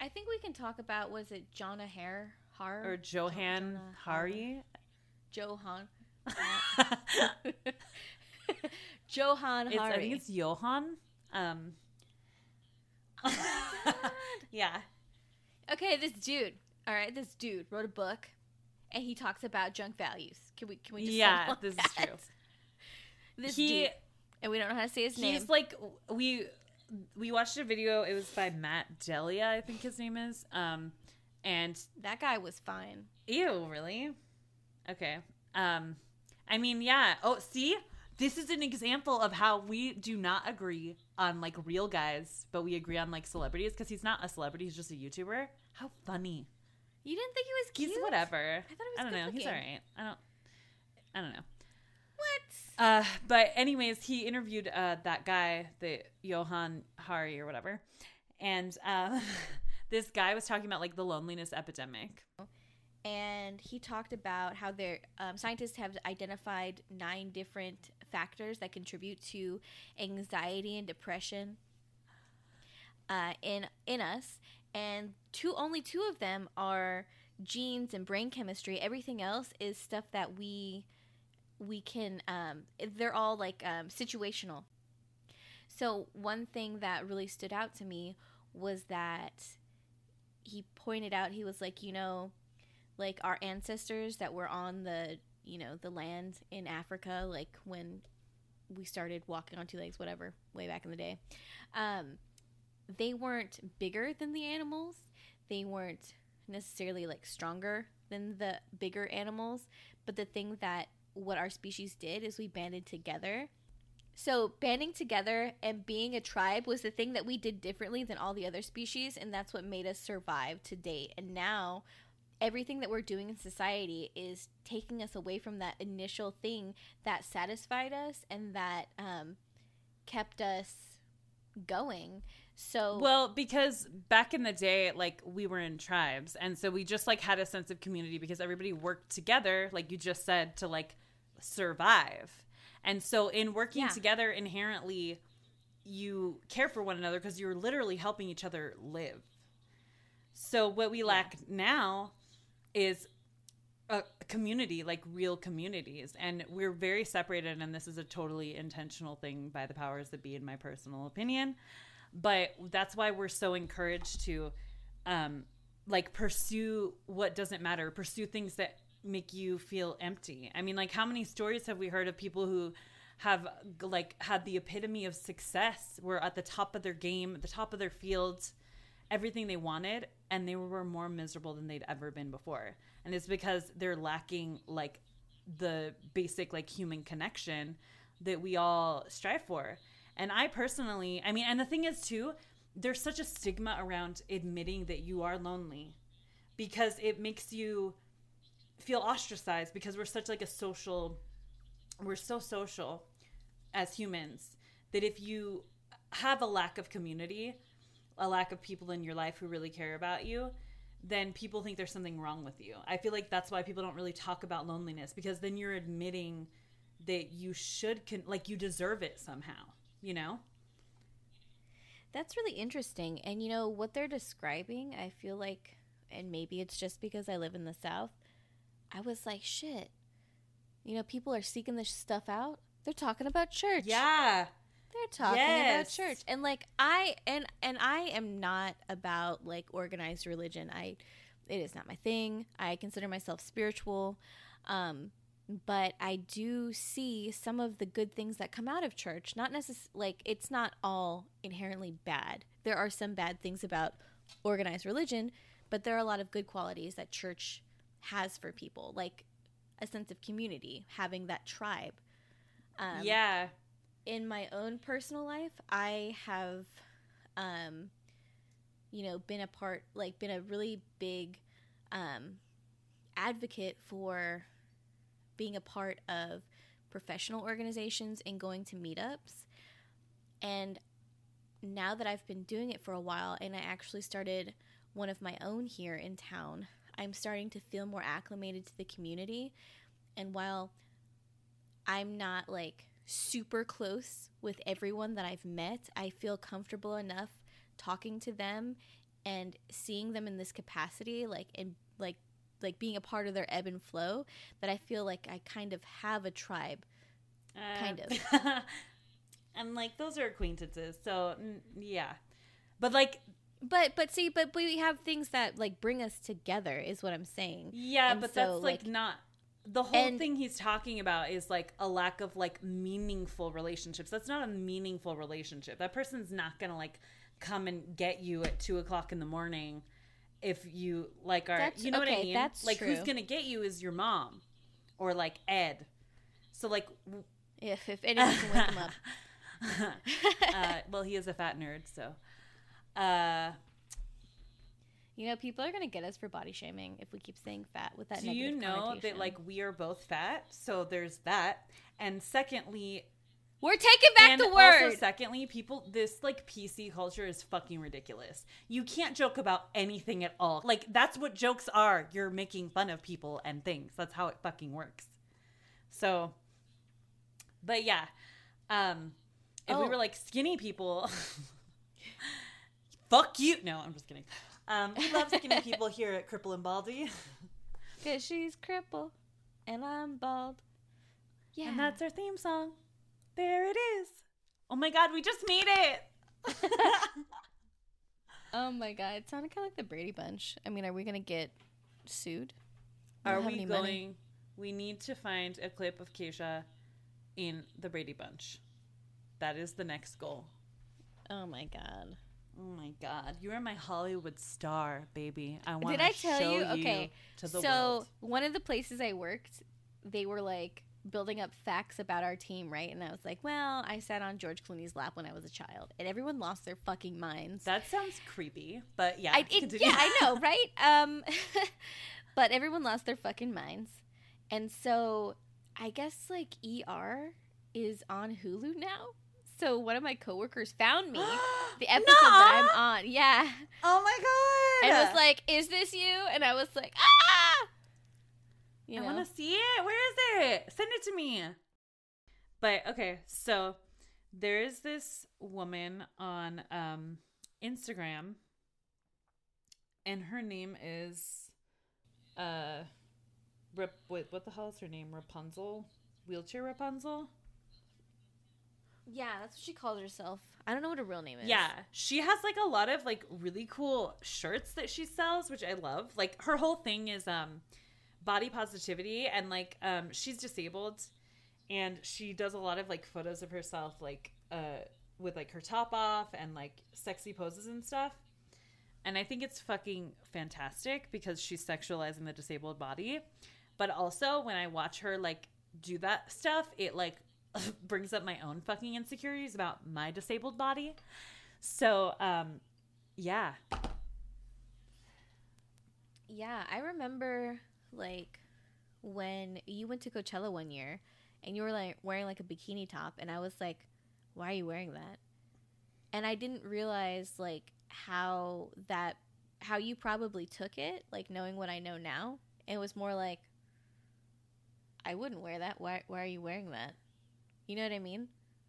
D: I think we can talk about was it Jonna Hare Har
B: Or
D: Johann
B: Hari.
D: Johan [laughs] Johan
B: It's, I think it's Johan. Um, [laughs] yeah.
D: okay, this dude. All right, this dude wrote a book, and he talks about junk values. Can we? Can we just?
B: Yeah, this is true. [laughs]
D: This
B: He-
D: dude, and we don't know how to say his name.
B: He's like we we watched a video. It was by Matt D'Avella, I think his name is. Um, and
D: that guy was fine.
B: ew, really? Okay. Um, I mean, yeah. Oh, see, this is an example of how we do not agree on like real guys, but we agree on like celebrities because he's not a celebrity; he's just a YouTuber. How funny!
D: You didn't think he was cute?
B: He's whatever.
D: I thought he was
B: I don't know. He's all right. I don't. I don't know.
D: What?
B: Uh, but anyways, he interviewed uh, that guy, the Johann Hari or whatever, and uh, [laughs] this guy was talking about like the loneliness epidemic.
D: And he talked about how their um, scientists have identified nine different factors that contribute to anxiety and depression uh, in in us, and two only two of them are genes and brain chemistry. Everything else is stuff that we we can. Um, they're all like um, situational. So one thing that really stood out to me was that he pointed out he was like, you know, like our ancestors that were on the you know the land in Africa, like when we started walking on two legs, whatever, way back in the day. Um, they weren't bigger than the animals. They weren't necessarily like stronger than the bigger animals. But the thing that what our species did is we banded together. So banding together and being a tribe was the thing that we did differently than all the other species, and that's what made us survive to date. And now everything that we're doing in society is taking us away from that initial thing that satisfied us and that um, kept us going. So
B: Well, because back in the day, like we were in tribes, and so we just like had a sense of community because everybody worked together, like you just said, to like survive. And so in working
D: Yeah.
B: together, inherently, you care for one another because you're literally helping each other live. So what we lack now is a community, like real communities. And we're very separated, and this is a totally intentional thing by the powers that be, in my personal opinion. But that's why we're so encouraged to, um, like, pursue what doesn't matter, pursue things that make you feel empty. I mean, like, how many stories have we heard of people who have like had the epitome of success, were at the top of their game, the top of their fields, everything they wanted, and they were more miserable than they'd ever been before. And it's because they're lacking like the basic like human connection that we all strive for. And I personally, I mean, and the thing is too, there's such a stigma around admitting that you are lonely because it makes you feel ostracized because we're such like a social we're so social as humans that if you have a lack of community, a lack of people in your life who really care about you, then people think there's something wrong with you. I feel like that's why people don't really talk about loneliness because then you're admitting that you should con- like you deserve it somehow, you know?
D: That's really interesting. And you know what they're describing, I feel like and maybe it's just because I live in the south. I was like, shit. You know, people are seeking this stuff out. They're talking about church.
B: Yeah.
D: They're talking
B: Yes.
D: about church. And like I and and I am not about like organized religion. I it is not my thing. I consider myself spiritual. Um but I do see some of the good things that come out of church. Not necessarily like it's not all inherently bad. There are some bad things about organized religion, but there are a lot of good qualities that church has for people, like a sense of community, having that tribe. Um,
B: yeah.
D: In my own personal life, I have, um, you know, been a part, like, been a really big um, advocate for being a part of professional organizations and going to meetups. And now that I've been doing it for a while and I actually started one of my own here in town, I'm starting to feel more acclimated to the community. And while I'm not like super close with everyone that I've met. I feel comfortable enough talking to them and seeing them in this capacity, like and like like being a part of their ebb and flow, that I feel like I kind of have a tribe. Uh, kind
B: of. [laughs] and like those are acquaintances. So, yeah. But like
D: But but see, but we have things that like bring us together, is what I'm saying.
B: Yeah,
D: And
B: but
D: so,
B: that's like,
D: like-
B: not the whole
D: And-
B: thing he's talking about is like a lack of like meaningful relationships. That's not a meaningful relationship. That person's not gonna like come and get you at two o'clock in the morning if you like are
D: That's-
B: you know what I mean?
D: that's
B: like who's gonna get you is your mom or like Ed. So like
D: If if anyone can wake him up. [laughs]
B: uh, well he is a fat nerd, so uh
D: You know, people are gonna get us for body shaming if we keep saying fat with that.
B: do you know that like we are both fat? So there's that. And secondly,
D: we're taking back
B: and
D: the word?
B: Also, secondly, people, this like PC culture is fucking ridiculous. You can't joke about anything at all. Like that's what jokes are. You're making fun of people and things. That's how it fucking works. So, but yeah, um, if we
D: Oh.
B: were like skinny people, [laughs] fuck you. No, I'm just kidding. Um, we love skinny people here at Cripple and Baldy, [laughs]
D: Cause she's crippled and I'm bald. Yeah,
B: and that's our theme song. There it is. Oh my god, we just made it. [laughs]
D: Oh my god, it sounded kind of like the Brady Bunch. I mean, are we gonna get sued?
B: Are we going?
D: money.
B: We need to find a clip of Keisha in the Brady Bunch. That is the next goal.
D: Oh my god.
B: Oh my God, you are my Hollywood star, baby. I want.
D: Did I tell
B: show
D: you? Okay,
B: to the
D: so
B: world.
D: one of the places I worked, they were like building up facts about our team, right? And I was like, well, I sat on George Clooney's lap when I was a child, and everyone lost their fucking minds.
B: That sounds creepy, but yeah,
D: I, it, yeah, I know, [laughs] right? Um, [laughs] but everyone lost their fucking minds, and so I guess like ER is on Hulu now. So one of my coworkers found me [gasps] the episode that I'm on, yeah,
B: Oh my God!
D: and was like, "Is this you?" And I was like, "Ah!" You
B: I want to see it. Where is it? Send it to me. But okay, so there is this woman on um, Instagram, and her name is uh, what, what the hell is her name? Rapunzel, wheelchair Rapunzel.
D: Yeah, that's what she calls herself. I don't know what her real name is.
B: Yeah, she has like a lot of like really cool shirts that she sells, which I love. Like her whole thing is um body positivity and like um she's disabled and she does a lot of like photos of herself like uh with like her top off and like sexy poses and stuff. And I think it's fucking fantastic because she's sexualizing the disabled body. But also when I watch her like do that stuff, it like [laughs] brings up my own fucking insecurities about my disabled body. So, um yeah.
D: Yeah, I remember like when you went to Coachella one year and you were like wearing like a bikini top and I was like, "Why are you wearing that?" And I didn't realize like how that how you probably took it, like knowing what I know now. It was more like I wouldn't wear that. Why why are you wearing that? You know what I mean?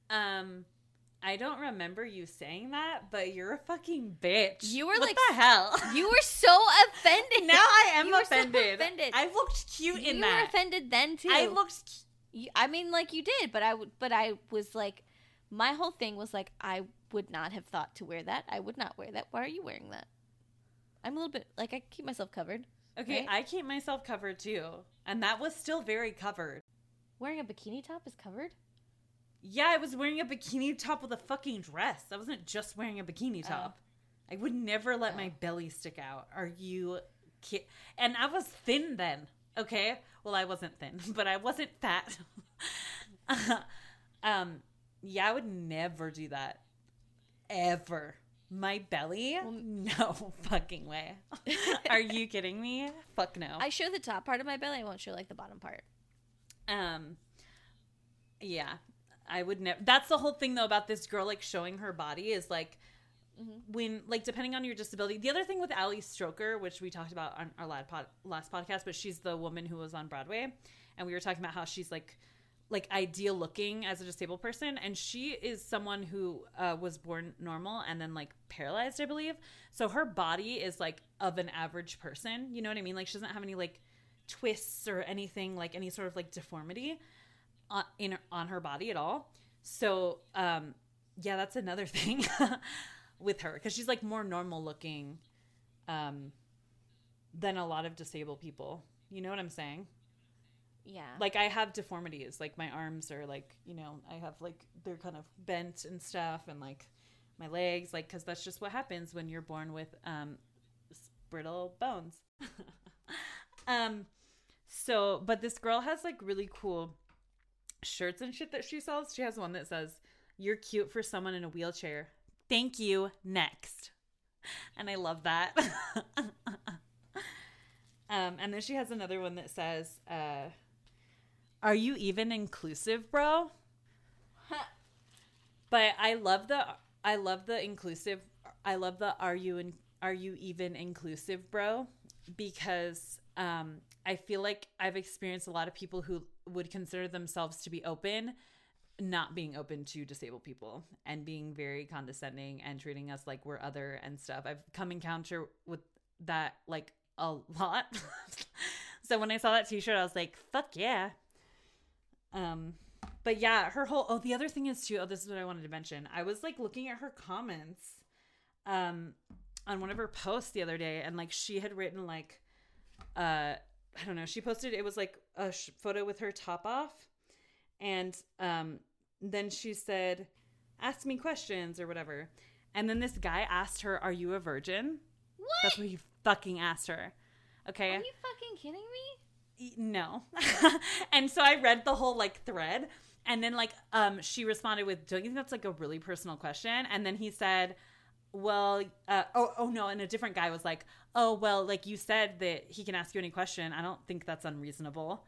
B: Um I don't remember you saying that, but you're a fucking bitch.
D: You were
B: what
D: like-
B: the hell?
D: You were so offended.
B: now I am
D: You were so
B: offended.
D: offended.
B: I looked cute in that.
D: you were offended then too.
B: I looked cu-
D: I mean, like you did, but I would, but I was like, my whole thing was like, I would not have thought to wear that. I would not wear that. Why are you wearing that? I'm a little bit like I keep myself covered.
B: Okay,
D: Right?
B: I keep myself covered too. And that was still very covered.
D: Wearing a bikini top is covered.
B: Yeah, I was wearing a bikini top with a fucking dress. I wasn't just wearing a bikini top. I would never let my
D: Oh.
B: belly stick out. Are you ki- And I was thin then. Okay? Well, I wasn't thin, [laughs] but I wasn't fat. [laughs] um yeah, I would never do that. Ever. My belly? [laughs] No fucking way. Are you kidding me? Fuck no.
D: I show the top part of my belly. I won't show like the bottom part.
B: Um, yeah, I would never. That's the whole thing though about this girl like showing her body is like when like depending on your disability. The other thing with Ali Stroker, which we talked about on our last pod, last podcast, but she's the woman who was on Broadway, and we were talking about how she's like like ideal looking as a disabled person and she is someone who uh, was born normal and then like paralyzed i believe so her body is like of an average person you know what i mean like she doesn't have any like twists or anything like any sort of like deformity on, in on her body at all so um yeah that's another [laughs] thing with her because she's like more normal looking um than a lot of disabled people you know what i'm saying
D: Yeah.
B: like I have deformities. Like my arms are like, you know, I have like they're kind of bent and stuff and like my legs like cuz that's just what happens when you're born with um brittle bones. [laughs] um so but this girl has like really cool shirts and shit that she sells. She has one that says, "You're cute for someone in a wheelchair. Thank you. Next." And I love that. [laughs] um and then she has another one that says, uh are you even inclusive, bro? [laughs] but I love the I love the inclusive I love the are you in, are you even inclusive, bro? Because um I feel like I've experienced a lot of people who would consider themselves to be open not being open to disabled people and being very condescending and treating us like we're other and stuff. I've come encounter with that like a lot. [laughs] so when I saw that t-shirt I was like, "Fuck yeah." Um, but yeah, her whole oh the other thing is too, oh, this is what I wanted to mention. I was like looking at her comments um on one of her posts the other day and like she had written like uh I don't know, she posted it was like a sh- photo with her top off and um then she said ask me questions or whatever. And then this guy asked her, "Are you a virgin?"
D: what?
B: That's what he fucking asked her. Okay?
D: Are you fucking kidding me?
B: no [laughs] and so i read the whole like thread and then like um she responded with don't you think that's like a really personal question and then he said well uh, oh oh no and a different guy was like oh well like you said that he can ask you any question. I don't think that's unreasonable.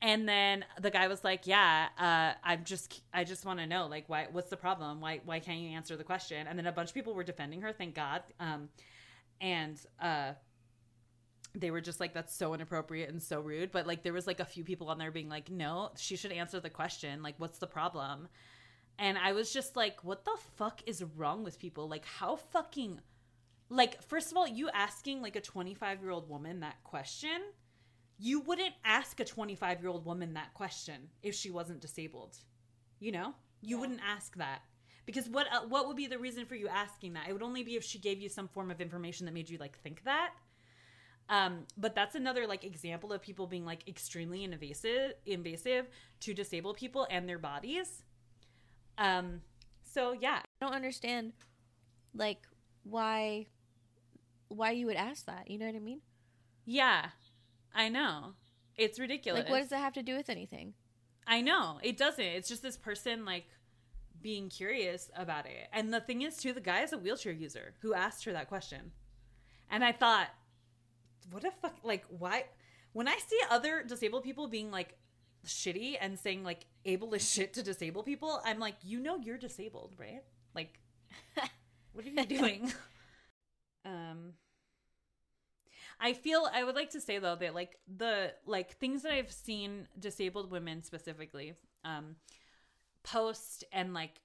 B: And then the guy was like yeah uh i'm just i just want to know like why what's the problem? Why why can't you answer the question? And then a bunch of people were defending her thank god. Um and uh they were just like that's so inappropriate and so rude. But like there was like a few people on there being like no she should answer the question. Like what's the problem and i was just like what the fuck is wrong with people like how fucking like first of all you asking like a 25 year old woman that question you wouldn't ask a 25 year old woman that question if she wasn't disabled. You know, you wouldn't ask that because what uh, what would be the reason for you asking that? It would only be if she gave you some form of information that made you like think that. Um, but that's another like example of people being like extremely invasive invasive to disabled people and their bodies. Um, so yeah,
D: I don't understand, like, why, why you would ask that. You know what I mean?
B: yeah, I know. It's ridiculous.
D: Like, what does that have to do with anything?
B: I know it doesn't. It's just this person like being curious about it. And the thing is, too, the guy is a wheelchair user who asked her that question, and I thought, what a fuck, like why? When I see other disabled people being like shitty and saying like ableist shit to disabled people, I'm like, you know, you're disabled, right? Like, [laughs] what are you doing? um. I feel I would like to say though that like the like things that I've seen disabled women specifically um post and like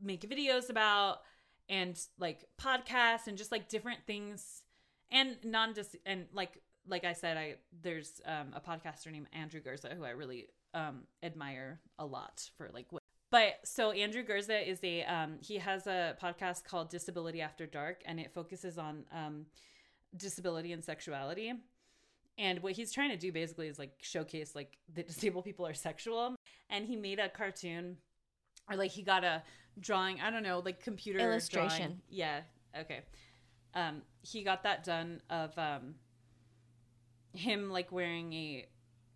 B: make videos about and like podcasts and just like different things and non dis and like like I said I there's um a podcaster named Andrew Gurza who I really um admire a lot for like what but so Andrew Gurza is a um he has a podcast called Disability After Dark and it focuses on um disability and sexuality. And what he's trying to do basically is like showcase like that [laughs] disabled people are sexual. And he made a cartoon or like he got a drawing, I don't know, like computer
D: Illustration.
B: drawing. Yeah. Okay. Um he got that done of um him like wearing a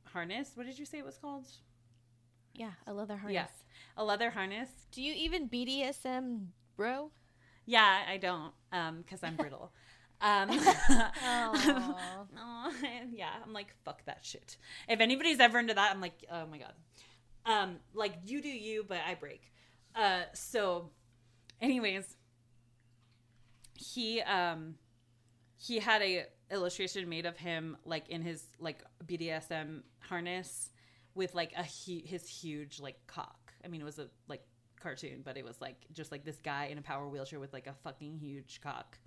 B: harness. What did you say it was called?
D: Yeah, a leather harness.
B: Yeah. A leather harness.
D: Do you even BDSM, bro?
B: Yeah, I don't, um, because I'm brittle. [laughs] Um, [laughs]
D: Aw. [laughs]
B: Aw, yeah, I'm like, fuck that shit. If anybody's ever into that, I'm like, oh my god. Um, like you do you, but I break. Uh, so, anyways, he um, he had a illustration made of him like in his like BDSM harness with like a hu- his huge like cock. I mean, it was a like cartoon, but it was like just like this guy in a power wheelchair with like a fucking huge cock.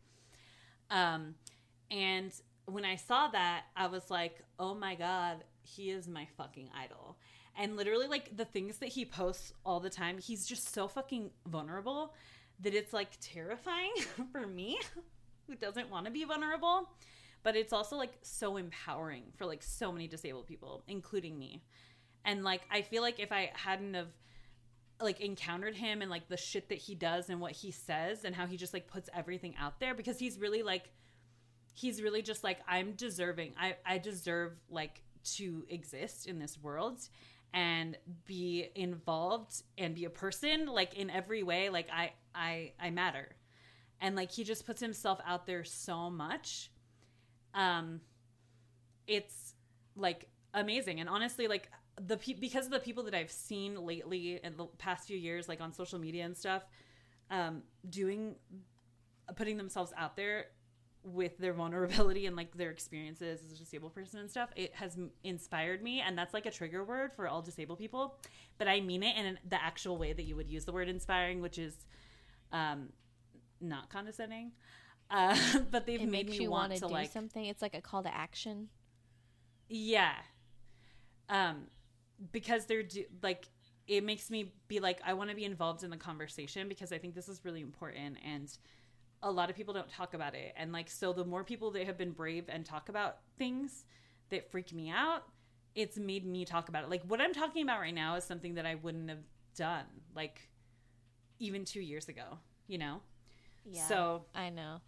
B: Um, and when I saw that, I was like, oh my God, he is my fucking idol. And literally, like, the things that he posts all the time, he's just so fucking vulnerable that it's like terrifying [laughs] for me who doesn't want to be vulnerable. But it's also like so empowering for like so many disabled people, including me. And like, I feel like if I hadn't have like encountered him and like the shit that he does and what he says and how he just like puts everything out there because he's really like he's really just like I'm deserving. I I deserve like to exist in this world and be involved and be a person like in every way like I I I matter. And like he just puts himself out there so much. Um it's like amazing. And honestly like the pe- because of the people that I've seen lately in the past few years, like on social media and stuff, um, doing, putting themselves out there with their [laughs] vulnerability and like their experiences as a disabled person and stuff, it has inspired me, and that's like a trigger word for all disabled people, but I mean it in the actual way that you would use the word inspiring, which is, um, not condescending. Uh, [laughs] but they've
D: It
B: made me
D: you
B: want to
D: do
B: like
D: something. It's like a call to action.
B: yeah. Um because they're do- like it makes me be like I want to be involved in the conversation because I think this is really important and a lot of people don't talk about it. And like so the more people that have been brave and talk about things that freak me out, it's made me talk about it. Like what I'm talking about right now is something that I wouldn't have done like even 2 years ago, you know?
D: Yeah.
B: So
D: I know.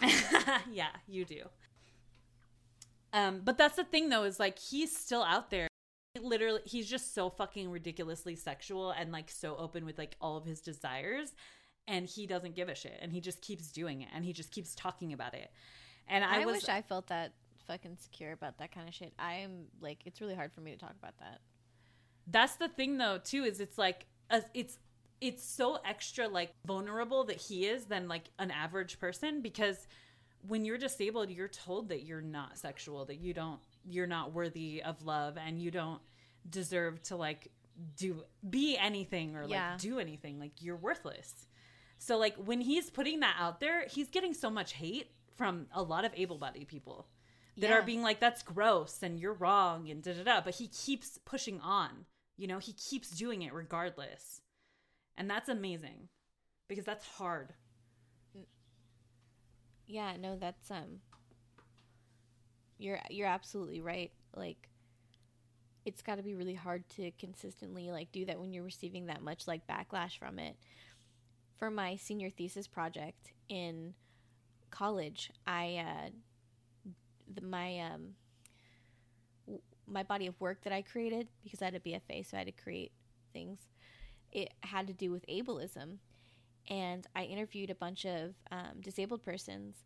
D: [laughs]
B: yeah, you do. Um, but that's the thing though, is like he's still out there. He literally, he's just so fucking ridiculously sexual and like so open with like all of his desires, and he doesn't give a shit, and he just keeps doing it, and he just keeps talking about it. And I,
D: I,
B: was,
D: wish I felt that fucking secure about that kind of shit. I am like, it's really hard for me to talk about that.
B: that's the thing though too, is it's like a, it's it's so extra like vulnerable that he is than like an average person because when you're disabled you're told that you're not sexual that you don't you're not worthy of love and you don't deserve to like do be anything or like do anything like you're worthless so like when he's putting that out there he's getting so much hate from a lot of able-bodied people that
D: Yeah.
B: are being like, that's gross and you're wrong and da da da. But he keeps pushing on. You know, he keeps doing it regardless. And that's amazing because that's hard.
D: Yeah, no, that's um you're you're absolutely right. Like it's got to be really hard to consistently like do that when you're receiving that much like backlash from it. For my senior thesis project in college, I uh the, my um my body of work that I created because I had a BFA, so I had to create things. It had to do with ableism, and I interviewed a bunch of um, disabled persons,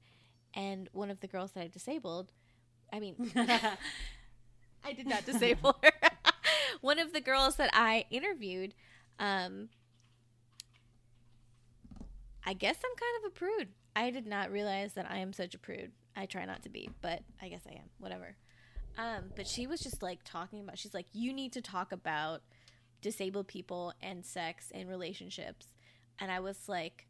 D: and one of the girls that I disabled, I mean, [laughs] [laughs] I did not disable her. [laughs] one of the girls that I interviewed, um, I guess I'm kind of a prude. I did not realize that I am such a prude. I try not to be, but I guess I am. Whatever. Um, but she was just like talking about. She's like, you need to talk about disabled people and sex and relationships, and I was like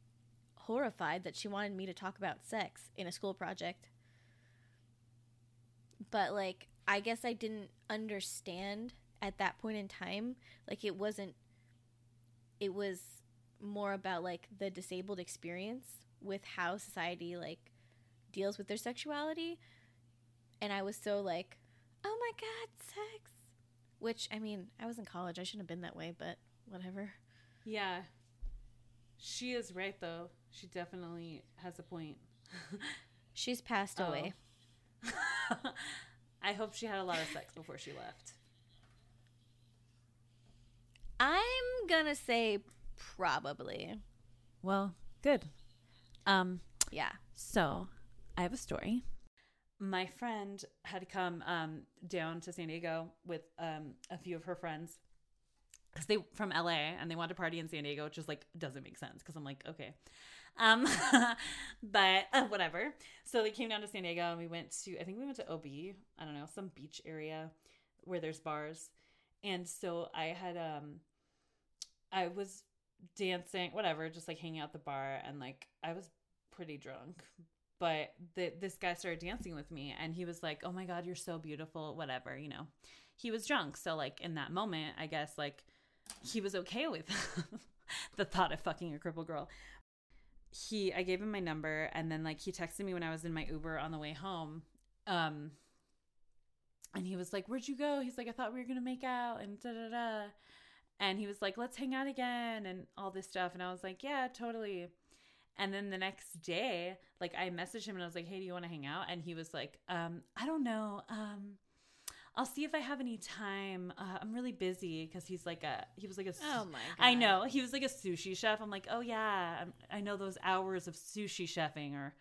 D: horrified that she wanted me to talk about sex in a school project. But like, I guess I didn't understand at that point in time. Like, it wasn't. It was more about like the disabled experience with how society like deals with their sexuality and i was so like oh my god sex which i mean i was in college i shouldn't have been that way but whatever
B: Yeah. She is right though. She definitely has a point. [laughs]
D: she's passed
B: Oh.
D: away [laughs]
B: I hope she had a lot of sex before she left.
D: i'm gonna say probably
B: Well, good. Um
D: yeah
B: So, I have a story. My friend had come um, down to San Diego with um, a few of her friends because they from LA and they wanted to party in San Diego, which just like doesn't make sense because I'm like, okay, um, [laughs] but uh, whatever. So they came down to San Diego and we went to I think we went to OB, I don't know, some beach area where there's bars, and so I had um, I was dancing, whatever, just like hanging out the bar, and like I was pretty drunk. But the, this guy started dancing with me, and he was like, "Oh my god, you're so beautiful," whatever, you know. He was drunk, so like in that moment, I guess like he was okay with [laughs] the thought of fucking a crippled girl. He, I gave him my number, and then like he texted me when I was in my Uber on the way home. Um, and he was like, "Where'd you go?" He's like, "I thought we were gonna make out," and da da da and he was like let's hang out again and all this stuff and i was like yeah totally and then the next day like i messaged him and i was like hey do you want to hang out and he was like um i don't know um i'll see if i have any time uh, i'm really busy because he's like a he was like a
D: oh my god
B: I know. He was like a sushi chef. I'm like, oh yeah, I'm- I know those hours of sushi chefing are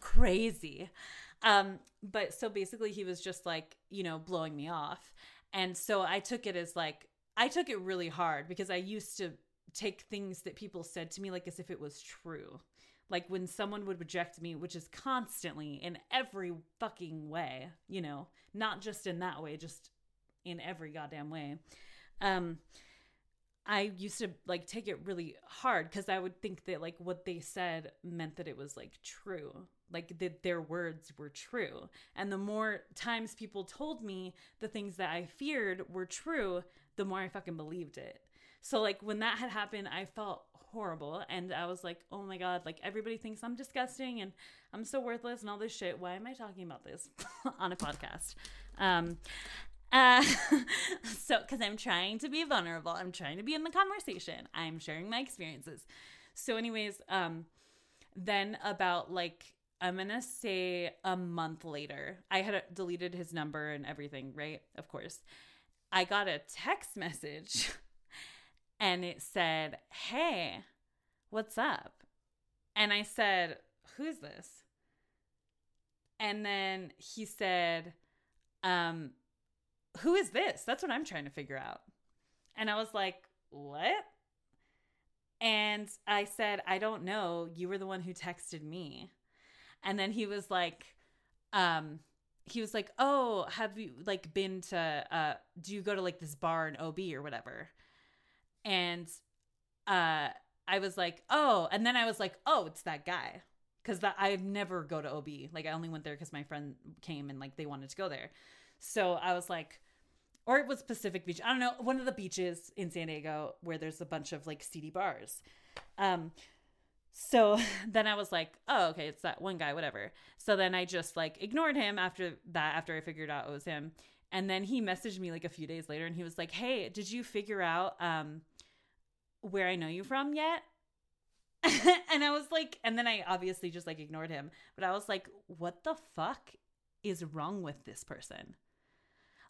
B: crazy. Um, but so basically, he was just like, you know, blowing me off. And so I took it as like, I took it really hard because I used to take things that people said to me like as if it was true. Like when someone would reject me, which is constantly in every fucking way, you know, not just in that way, just in every goddamn way. Um, I used to like take it really hard because I would think that like what they said meant that it was like true, like that their words were true. And the more times people told me the things that I feared were true, the more I fucking believed it. So like when that had happened, I felt horrible and I was like, "Oh my god, like everybody thinks I'm disgusting and I'm so worthless and all this shit. Why am I talking about this [laughs] on a podcast?" Um uh, [laughs] so, because I'm trying to be vulnerable, I'm trying to be in the conversation, I'm sharing my experiences. So, anyways, um, then about like I'm gonna say a month later, I had deleted his number and everything, right? Of course, I got a text [laughs] message, and it said, "Hey, what's up?" And I said, "Who's this?" And then he said, um who is this? That's what I'm trying to figure out. And I was like, what? And I said, I don't know. You were the one who texted me. And then he was like, um, he was like, oh, have you like been to, uh, do you go to like this bar in OB or whatever? And, uh, I was like, oh, and then I was like, oh, it's that guy. because that I never go to OB. Like I only went there because my friend came and like they wanted to go there. So I was like, or it was Pacific Beach. I don't know, one of the beaches in San Diego where there's a bunch of like seedy bars. Um, so [laughs] then I was like, oh, okay, it's that one guy, whatever. So then I just like ignored him after that, after I figured out it was him. And then he messaged me like a few days later and he was like, hey, did you figure out um, where I know you from yet? [laughs] and I was like, and then I obviously just like ignored him. But I was like, what the fuck is wrong with this person?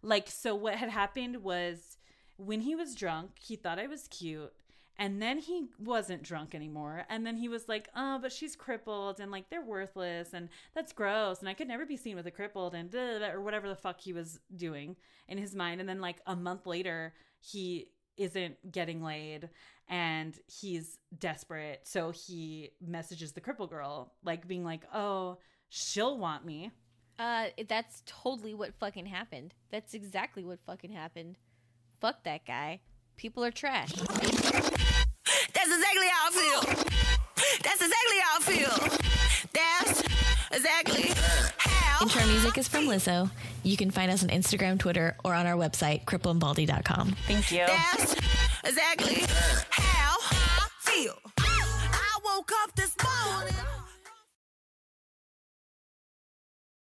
B: Like, so what had happened was when he was drunk, he thought I was cute. And then he wasn't drunk anymore. And then he was like, oh, but she's crippled and like they're worthless and that's gross. And I could never be seen with a crippled and or whatever the fuck he was doing in his mind. And then like a month later, he isn't getting laid and he's desperate. So he messages the cripple girl, like being like, oh, she'll want me.
D: Uh, that's totally what fucking happened. That's exactly what fucking happened. Fuck that guy. People are trash.
C: That's exactly how I feel. That's exactly how I feel. That's exactly how.
A: Intro music is from Lizzo. You can find us on Instagram, Twitter, or on our website, crippleandbaldy.com.
B: Thank you.
C: That's exactly how woke up this morning.